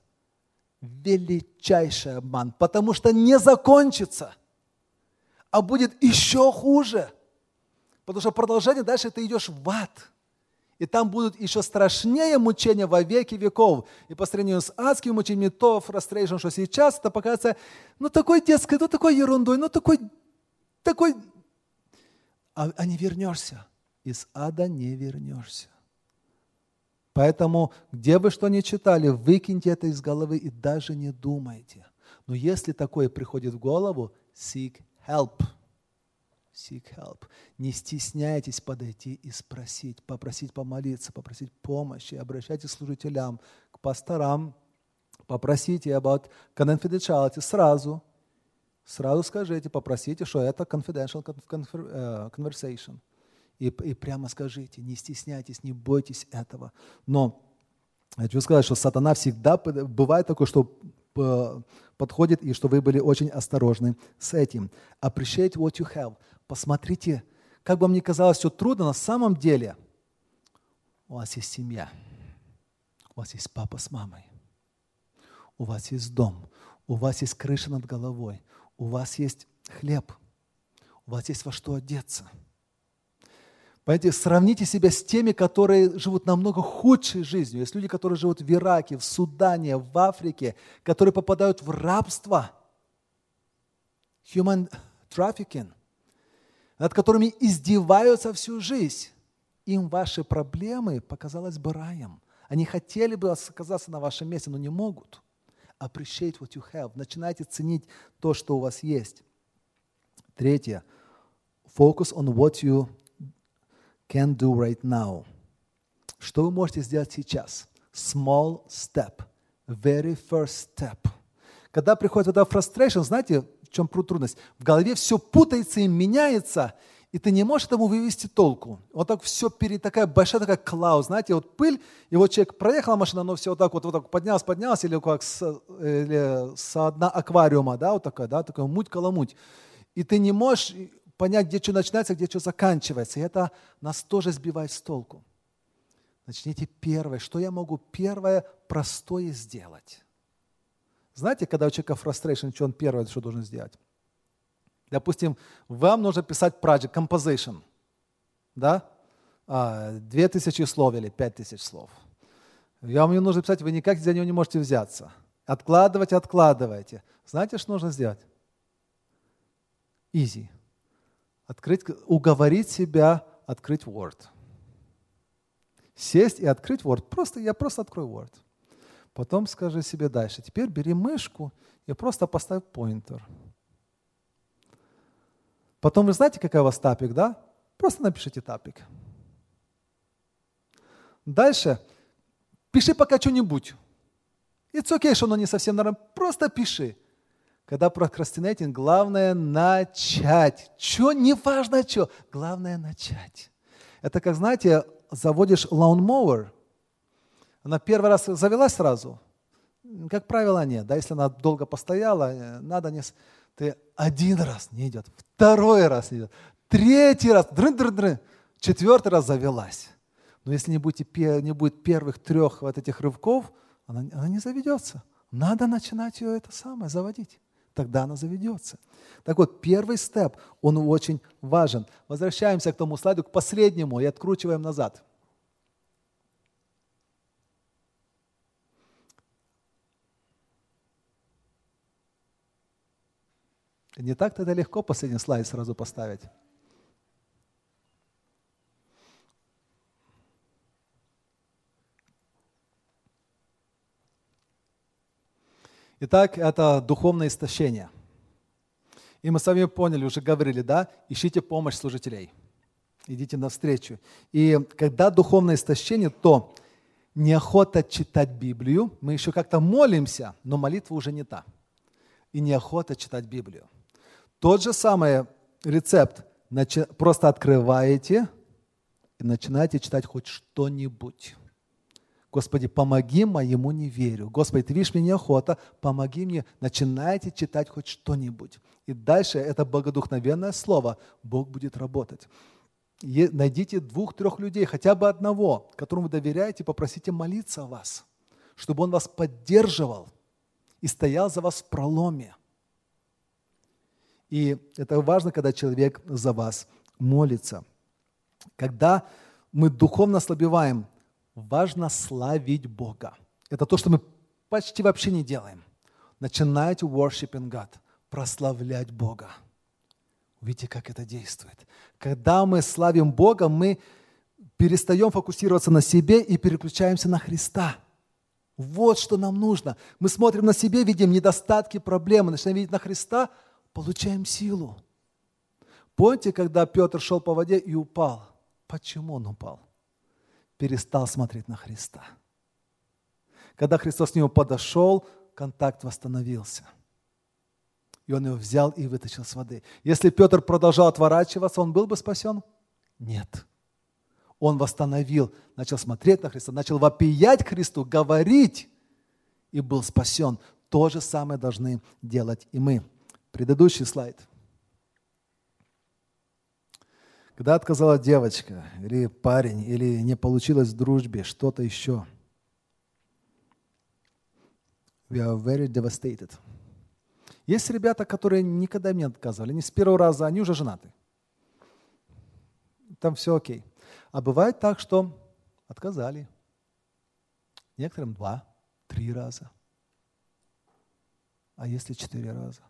Величайший обман, потому что не закончится, а будет еще хуже. Потому что продолжение дальше ты идешь в ад – и там будут еще страшнее мучения во веки веков. И по сравнению с адскими мучениями, то frustration, что сейчас, это покажется, ну такой детской, ну такой ерундой, ну такой, такой... А, а не вернешься. Из ада не вернешься. Поэтому, где бы что ни читали, выкиньте это из головы и даже не думайте. Но если такое приходит в голову, seek help – seek help. Не стесняйтесь подойти и спросить, попросить помолиться, попросить помощи. Обращайтесь к служителям, к пасторам, попросите about confidentiality сразу. Сразу скажите, попросите, что это confidential э, conversation. И, и прямо скажите, не стесняйтесь, не бойтесь этого. Но я хочу сказать, что сатана всегда бывает такое, что подходит, и что вы были очень осторожны с этим. Appreciate what you have. Посмотрите, как бы мне казалось все трудно, на самом деле у вас есть семья, у вас есть папа с мамой, у вас есть дом, у вас есть крыша над головой, у вас есть хлеб, у вас есть во что одеться. Понимаете, сравните себя с теми, которые живут намного худшей жизнью. Есть люди, которые живут в Ираке, в Судане, в Африке, которые попадают в рабство. Human trafficking над которыми издеваются всю жизнь. Им ваши проблемы показалось бы раем. Они хотели бы оказаться на вашем месте, но не могут. Appreciate what you have. Начинайте ценить то, что у вас есть. Третье. Focus on what you can do right now. Что вы можете сделать сейчас? Small step. Very first step. Когда приходит эта frustration, знаете, в чем трудность? В голове все путается и меняется, и ты не можешь этому вывести толку. Вот так все перед такая большая такая клауд, знаете, вот пыль, и вот человек проехала машина, но все вот так вот, вот так поднялась, поднялась, или как с, или с дна аквариума, да, вот такая, да, такая муть-каламуть. И ты не можешь понять, где что начинается, где что заканчивается. И это нас тоже сбивает с толку. Начните первое. Что я могу первое простое сделать? Знаете, когда у человека frustration, что он первое, что должен сделать? Допустим, вам нужно писать project, composition, да? А, две тысячи слов или пять тысяч слов. Вам ее нужно писать, вы никак за него не можете взяться. Откладывать, откладывайте. Знаете, что нужно сделать? Easy. Открыть, уговорить себя открыть Word. Сесть и открыть Word. Просто, я просто открою Word. Потом скажи себе дальше. Теперь бери мышку и просто поставь поинтер. Потом вы знаете, какой у вас тапик, да? Просто напишите тапик. Дальше пиши пока что-нибудь. It's okay, что оно не совсем нормально. Просто пиши. Когда прокрастинейтинг, главное начать. Что, не важно что, главное начать. Это как, знаете, заводишь lawnmower – она первый раз завелась сразу? Как правило, нет. Да, если она долго постояла, э, надо не... Ты один раз не идет, второй раз не идет, третий раз, дрын -дрын -дрын, четвертый раз завелась. Но если не, будете, не будет первых трех вот этих рывков, она, она не заведется. Надо начинать ее это самое заводить. Тогда она заведется. Так вот, первый степ, он очень важен. Возвращаемся к тому слайду, к последнему, и откручиваем назад. Не так-то это легко последний слайд сразу поставить. Итак, это духовное истощение. И мы с вами поняли, уже говорили, да, ищите помощь служителей. Идите навстречу. И когда духовное истощение, то неохота читать Библию, мы еще как-то молимся, но молитва уже не та. И неохота читать Библию. Тот же самый рецепт. Просто открываете и начинаете читать хоть что-нибудь. Господи, помоги моему неверию. Господи, ты видишь, мне неохота, помоги мне. Начинайте читать хоть что-нибудь. И дальше это богодухновенное слово. Бог будет работать. И найдите двух-трех людей, хотя бы одного, которому вы доверяете, попросите молиться о вас, чтобы он вас поддерживал и стоял за вас в проломе. И это важно, когда человек за вас молится. Когда мы духовно ослабеваем – важно славить Бога. Это то, что мы почти вообще не делаем. Начинайте worshiping God, прославлять Бога. Видите, как это действует. Когда мы славим Бога, мы перестаем фокусироваться на себе и переключаемся на Христа. Вот что нам нужно. Мы смотрим на себе, видим недостатки, проблемы, начинаем видеть на Христа, получаем силу. Помните, когда Петр шел по воде и упал? Почему он упал? Перестал смотреть на Христа. Когда Христос к нему подошел, контакт восстановился. И он его взял и вытащил с воды. Если Петр продолжал отворачиваться, он был бы спасен? Нет. Он восстановил, начал смотреть на Христа, начал вопиять Христу, говорить и был спасен. То же самое должны делать и мы. Предыдущий слайд. Когда отказала девочка или парень, или не получилось в дружбе, что-то еще. We are very devastated. Есть ребята, которые никогда не отказывали, не с первого раза, они уже женаты. Там все окей. А бывает так, что отказали. Некоторым два, три раза. А если четыре раза?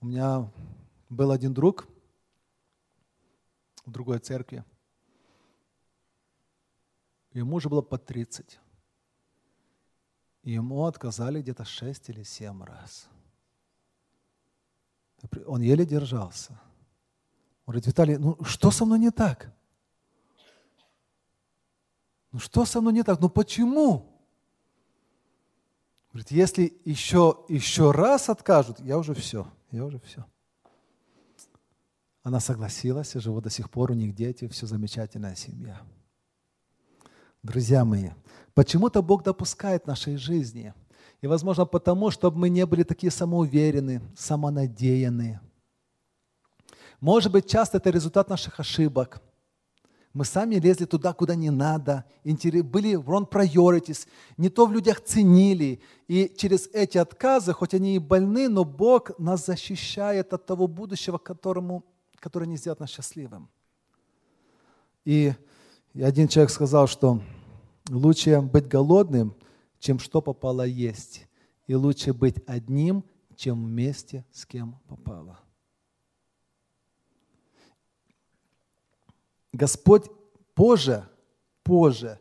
У меня был один друг, в другой церкви. Ему уже было по 30. И ему отказали где-то 6 или 7 раз. Он еле держался. Он говорит, Виталий, ну что со мной не так? Ну что со мной не так? Ну почему? Говорит, если еще, еще раз откажут, я уже все, я уже все. Она согласилась, и живут до сих пор, у них дети, все замечательная семья. Друзья мои, почему-то Бог допускает в нашей жизни. И, возможно, потому, чтобы мы не были такие самоуверенные, самонадеянные. Может быть, часто это результат наших ошибок. Мы сами лезли туда, куда не надо, были wrong priorities, не то в людях ценили. И через эти отказы, хоть они и больны, но Бог нас защищает от того будущего, к которому которые не сделают нас счастливым. И один человек сказал, что лучше быть голодным, чем что попало есть. И лучше быть одним, чем вместе с кем попало. Господь позже, позже,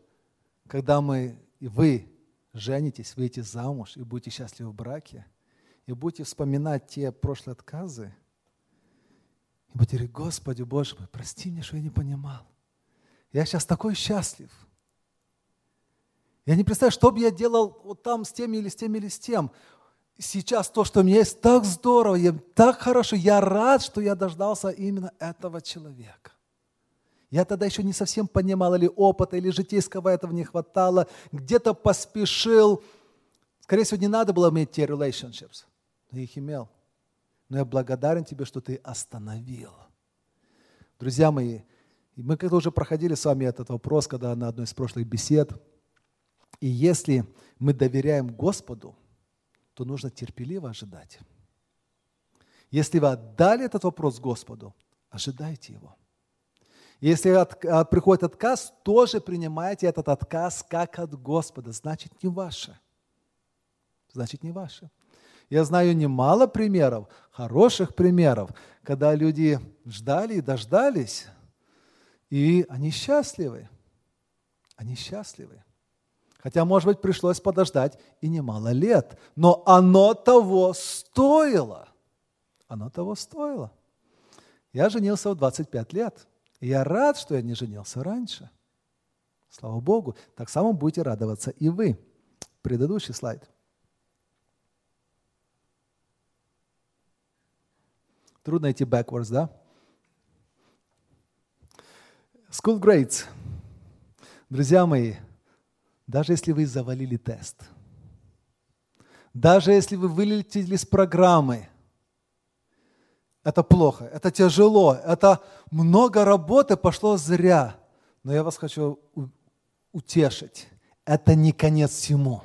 когда мы и вы женитесь, выйдете замуж и будете счастливы в браке, и будете вспоминать те прошлые отказы, и говорить, Господи, Боже мой, прости мне, что я не понимал. Я сейчас такой счастлив. Я не представляю, что бы я делал вот там с тем или с тем или с тем. Сейчас то, что у меня есть, так здорово, я, так хорошо, я рад, что я дождался именно этого человека. Я тогда еще не совсем понимал, или опыта, или житейского этого не хватало, где-то поспешил. Скорее всего, не надо было иметь те relationships, но я их имел но я благодарен тебе, что ты остановил. Друзья мои, мы как-то уже проходили с вами этот вопрос, когда на одной из прошлых бесед. И если мы доверяем Господу, то нужно терпеливо ожидать. Если вы отдали этот вопрос Господу, ожидайте его. Если от, от, приходит отказ, тоже принимайте этот отказ как от Господа. Значит, не ваше. Значит, не ваше. Я знаю немало примеров, хороших примеров, когда люди ждали и дождались, и они счастливы. Они счастливы. Хотя, может быть, пришлось подождать и немало лет. Но оно того стоило. Оно того стоило. Я женился в 25 лет. И я рад, что я не женился раньше. Слава Богу. Так само будете радоваться и вы. Предыдущий слайд. Трудно идти backwards, да? School grades. Друзья мои, даже если вы завалили тест, даже если вы вылетели с программы, это плохо, это тяжело, это много работы пошло зря. Но я вас хочу утешить. Это не конец всему.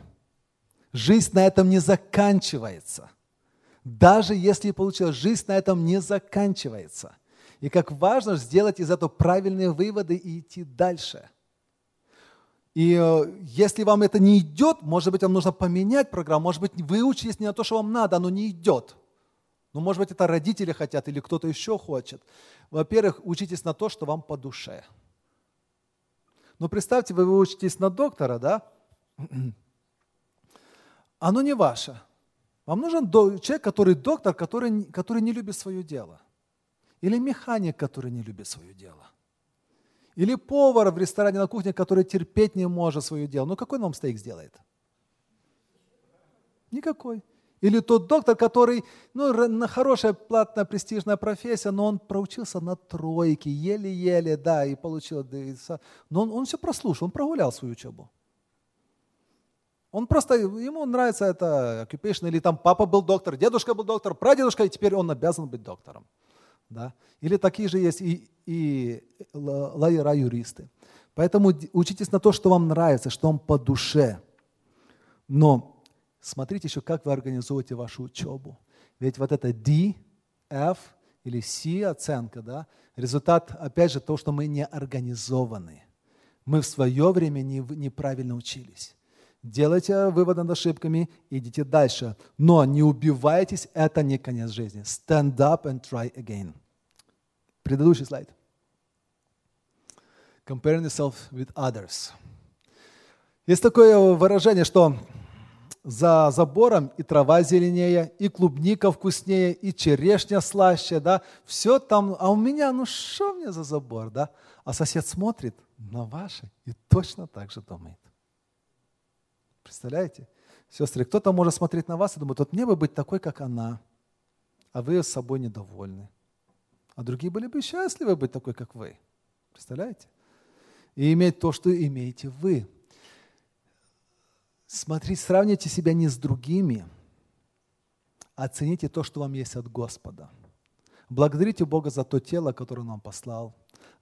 Жизнь на этом не заканчивается. Даже если получилось, жизнь на этом не заканчивается. И как важно сделать из этого правильные выводы и идти дальше – и э, если вам это не идет, может быть, вам нужно поменять программу, может быть, вы учитесь не на то, что вам надо, оно не идет. Ну, может быть, это родители хотят или кто-то еще хочет. Во-первых, учитесь на то, что вам по душе. Но представьте, вы, вы учитесь на доктора, да? Оно не ваше. Вам нужен человек, который доктор, который, который не любит свое дело. Или механик, который не любит свое дело. Или повар в ресторане на кухне, который терпеть не может свое дело. Ну какой нам стейк сделает? Никакой. Или тот доктор, который, ну, хорошая, платная, престижная профессия, но он проучился на тройке, еле-еле, да, и получил, но он, он все прослушал, он прогулял свою учебу. Он просто, ему нравится это occupation, или там папа был доктор, дедушка был доктор, прадедушка, и теперь он обязан быть доктором. Да? Или такие же есть и, и лайера-юристы. Поэтому учитесь на то, что вам нравится, что вам по душе. Но смотрите еще, как вы организуете вашу учебу. Ведь вот это D, F или C оценка, да, результат, опять же, то, что мы не организованы. Мы в свое время не, неправильно учились. Делайте выводы над ошибками, идите дальше. Но не убивайтесь, это не конец жизни. Stand up and try again. Предыдущий слайд. Comparing yourself with others. Есть такое выражение, что за забором и трава зеленее, и клубника вкуснее, и черешня слаще, да, все там, а у меня, ну что мне за забор, да? А сосед смотрит на ваше и точно так же думает. Представляете? Сестры, кто-то может смотреть на вас и думать, вот мне бы быть такой, как она, а вы с собой недовольны. А другие были бы счастливы быть такой, как вы. Представляете? И иметь то, что имеете вы. Смотрите, сравните себя не с другими, а оцените то, что вам есть от Господа. Благодарите Бога за то тело, которое Он вам послал,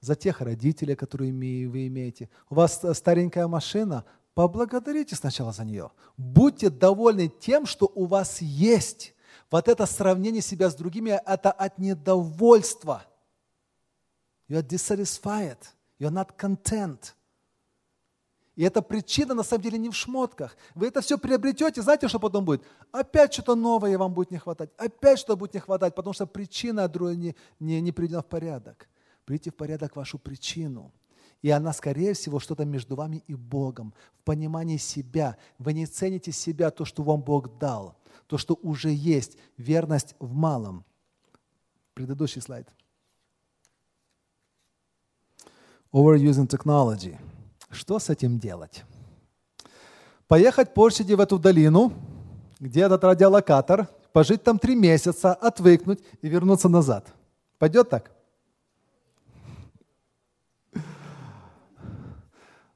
за тех родителей, которые вы имеете. У вас старенькая машина, Поблагодарите сначала за нее. Будьте довольны тем, что у вас есть. Вот это сравнение себя с другими, это от недовольства. You are dissatisfied. You are not content. И эта причина на самом деле не в шмотках. Вы это все приобретете, знаете, что потом будет? Опять что-то новое вам будет не хватать, опять что-то будет не хватать, потому что причина не, не, не приведена в порядок. Придите в порядок вашу причину – и она, скорее всего, что-то между вами и Богом, в понимании себя. Вы не цените себя, то, что вам Бог дал, то, что уже есть, верность в малом. Предыдущий слайд. Overusing technology. Что с этим делать? Поехать позже в эту долину, где этот радиолокатор, пожить там три месяца, отвыкнуть и вернуться назад. Пойдет так?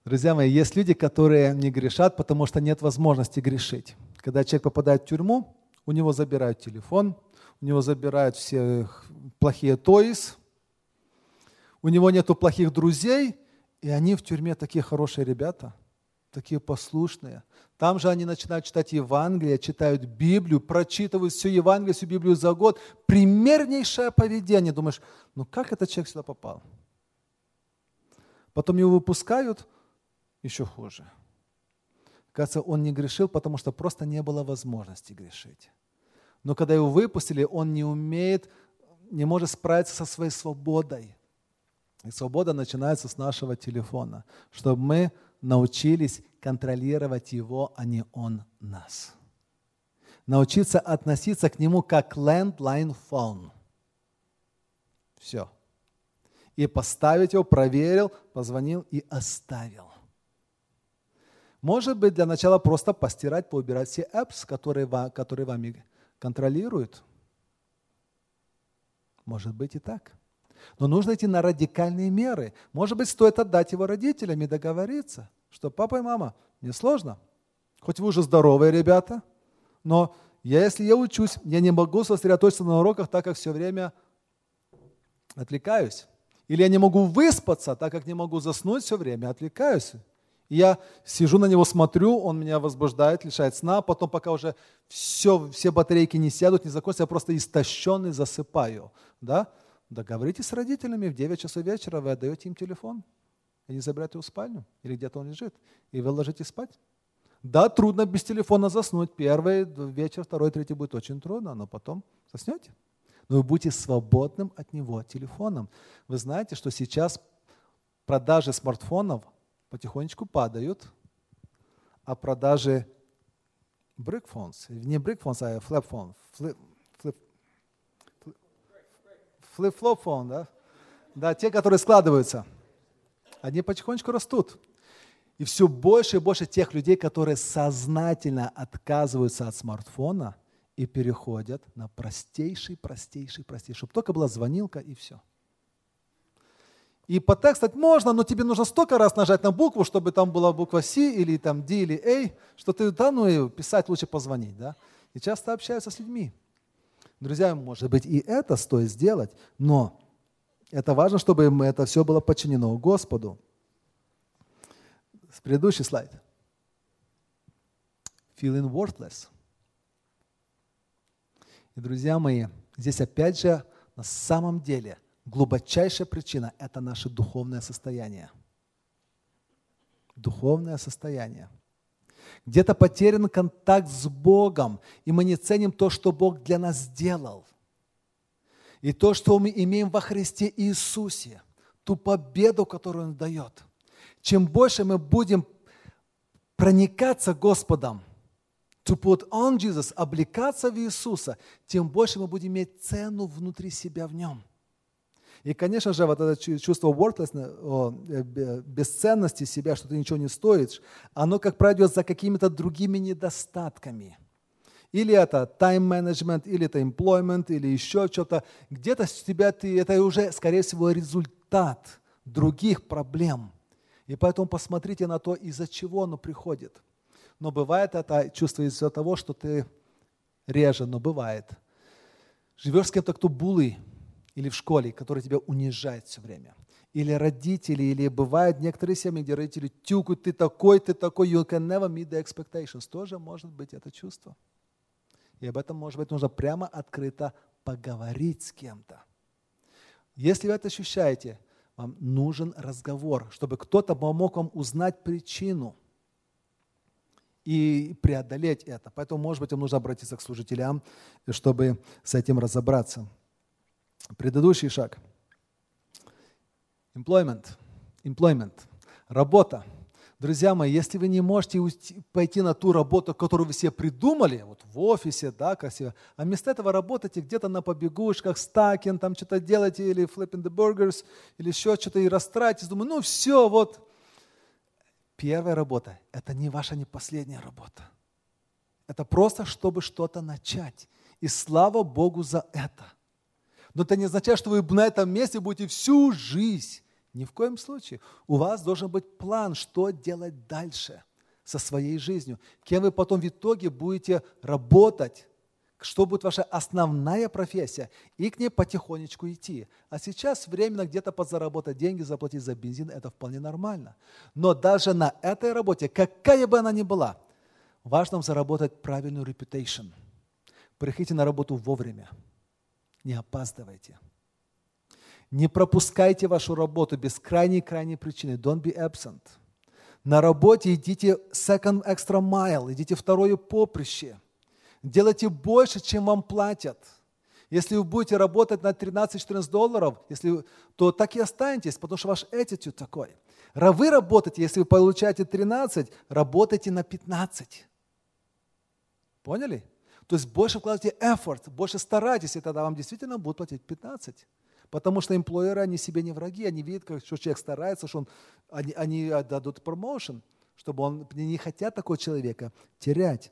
Друзья мои, есть люди, которые не грешат, потому что нет возможности грешить. Когда человек попадает в тюрьму, у него забирают телефон, у него забирают все плохие тоис, у него нету плохих друзей, и они в тюрьме такие хорошие ребята. такие послушные. Там же они начинают читать Евангелие, читают Библию, прочитывают всю Евангелие, всю Библию за год. Примернейшее поведение. Думаешь, ну как этот человек сюда попал? Потом его выпускают, еще хуже. Кажется, он не грешил, потому что просто не было возможности грешить. Но когда его выпустили, он не умеет, не может справиться со своей свободой. И свобода начинается с нашего телефона, чтобы мы научились контролировать его, а не он нас. Научиться относиться к нему как landline phone. Все. И поставить его, проверил, позвонил и оставил. Может быть, для начала просто постирать, поубирать все apps, которые, которые вами контролируют. Может быть и так. Но нужно идти на радикальные меры. Может быть, стоит отдать его родителям и договориться, что папа и мама, не сложно. Хоть вы уже здоровые ребята, но я, если я учусь, я не могу сосредоточиться на уроках, так как все время отвлекаюсь. Или я не могу выспаться, так как не могу заснуть все время, отвлекаюсь. Я сижу на него, смотрю, он меня возбуждает, лишает сна, потом пока уже все, все батарейки не сядут, не закончатся, я просто истощенный засыпаю. Да? Договоритесь с родителями, в 9 часов вечера вы отдаете им телефон, они забирают его в спальню, или где-то он лежит, и вы ложитесь спать. Да, трудно без телефона заснуть. Первый вечер, второй, третий будет очень трудно, но потом заснете. Но вы будете свободным от него телефоном. Вы знаете, что сейчас продажи смартфонов потихонечку падают, а продажи brick phones, не brick phones, а flap phone, flip-flop phone, да? Да, те, которые складываются, они потихонечку растут. И все больше и больше тех людей, которые сознательно отказываются от смартфона и переходят на простейший, простейший, простейший, чтобы только была звонилка и все. И потекстать можно, но тебе нужно столько раз нажать на букву, чтобы там была буква C или там D или A, что ты, да, ну и писать лучше позвонить, да. И часто общаются с людьми. Друзья, может быть, и это стоит сделать, но это важно, чтобы это все было подчинено Господу. Предыдущий слайд. Feeling worthless. И, друзья мои, здесь опять же на самом деле глубочайшая причина – это наше духовное состояние. Духовное состояние. Где-то потерян контакт с Богом, и мы не ценим то, что Бог для нас сделал. И то, что мы имеем во Христе Иисусе, ту победу, которую Он дает. Чем больше мы будем проникаться Господом, to put on Jesus, облекаться в Иисуса, тем больше мы будем иметь цену внутри себя в Нем. И, конечно же, вот это чувство worthlessness, бесценности себя, что ты ничего не стоишь, оно, как правило, идет за какими-то другими недостатками. Или это time management, или это employment, или еще что-то. Где-то с тебя ты, это уже, скорее всего, результат других проблем. И поэтому посмотрите на то, из-за чего оно приходит. Но бывает это чувство из-за того, что ты реже, но бывает. Живешь с кем-то, кто булый, или в школе, который тебя унижает все время. Или родители, или бывают некоторые семьи, где родители тюкают, ты такой, ты такой, you can never meet the expectations. Тоже может быть это чувство. И об этом, может быть, нужно прямо открыто поговорить с кем-то. Если вы это ощущаете, вам нужен разговор, чтобы кто-то помог вам узнать причину и преодолеть это. Поэтому, может быть, вам нужно обратиться к служителям, чтобы с этим разобраться. Предыдущий шаг. Employment. Employment. Работа. Друзья мои, если вы не можете пойти на ту работу, которую вы себе придумали, вот в офисе, да, красиво, а вместо этого работаете где-то на побегушках, стакин, там что-то делаете, или flipping the burgers, или еще что-то, и растратитесь, думаю, ну все, вот. Первая работа – это не ваша не последняя работа. Это просто, чтобы что-то начать. И слава Богу за это – но это не означает, что вы на этом месте будете всю жизнь. Ни в коем случае. У вас должен быть план, что делать дальше со своей жизнью. Кем вы потом в итоге будете работать, что будет ваша основная профессия, и к ней потихонечку идти. А сейчас временно где-то подзаработать деньги, заплатить за бензин, это вполне нормально. Но даже на этой работе, какая бы она ни была, важно заработать правильную reputation. Приходите на работу вовремя, не опаздывайте. Не пропускайте вашу работу без крайней-крайней причины. Don't be absent. На работе идите second extra mile, идите второе поприще – Делайте больше, чем вам платят. Если вы будете работать на 13-14 долларов, если, то так и останетесь, потому что ваш attitude такой. Вы работаете, если вы получаете 13, работайте на 15. Поняли? То есть больше вкладывайте effort, больше старайтесь, и тогда вам действительно будут платить 15. Потому что эмплойеры, они себе не враги, они видят, что человек старается, что он, они, они дадут промоушен, чтобы он, не хотят такого человека терять.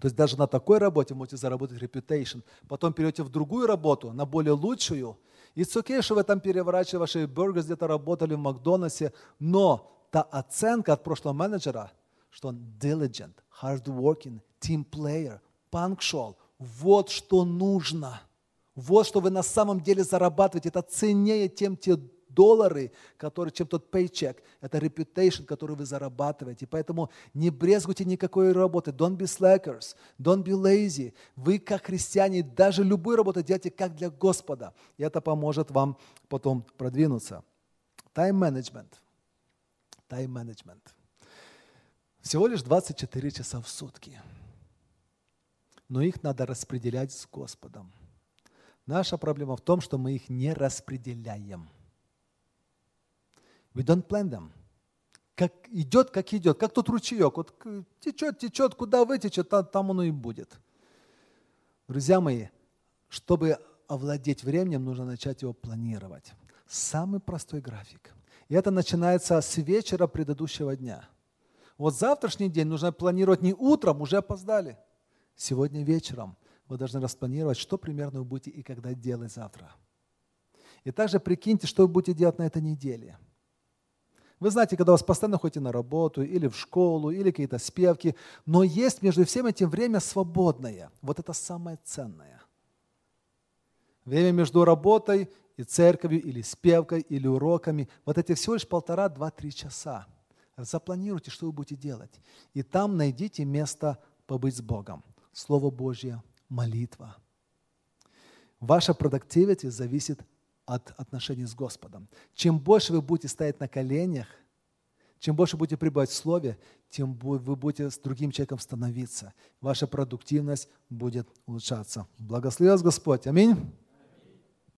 То есть даже на такой работе вы можете заработать reputation. Потом перейдете в другую работу, на более лучшую. И okay, что вы там переворачивали ваши бургеры, где-то работали в Макдональдсе, но та оценка от прошлого менеджера, что он diligent, hardworking, team player, punctual, вот что нужно. Вот что вы на самом деле зарабатываете. Это ценнее, тем те доллары, которые, чем тот paycheck. Это reputation, который вы зарабатываете. Поэтому не брезгуйте никакой работы. Don't be slackers. Don't be lazy. Вы, как христиане, даже любую работу делайте как для Господа. И это поможет вам потом продвинуться. Time management. Time management. Всего лишь 24 часа в сутки. Но их надо распределять с Господом. Наша проблема в том, что мы их не распределяем. We don't plan them. Как идет, как идет, как тот ручеек. Вот течет, течет, куда вытечет, там, там оно и будет. Друзья мои, чтобы овладеть временем, нужно начать его планировать. Самый простой график. И это начинается с вечера предыдущего дня. Вот завтрашний день нужно планировать не утром, уже опоздали. Сегодня вечером вы должны распланировать, что примерно вы будете и когда делать завтра. И также прикиньте, что вы будете делать на этой неделе – вы знаете, когда вас постоянно ходите на работу, или в школу, или какие-то спевки, но есть между всем этим время свободное. Вот это самое ценное. Время между работой и церковью, или спевкой, или уроками. Вот эти всего лишь полтора, два, три часа. Запланируйте, что вы будете делать. И там найдите место побыть с Богом. Слово Божье, молитва. Ваша продуктивность зависит от отношений с Господом. Чем больше вы будете стоять на коленях, чем больше будете пребывать в Слове, тем вы будете с другим человеком становиться. Ваша продуктивность будет улучшаться. Благослови вас Господь. Аминь.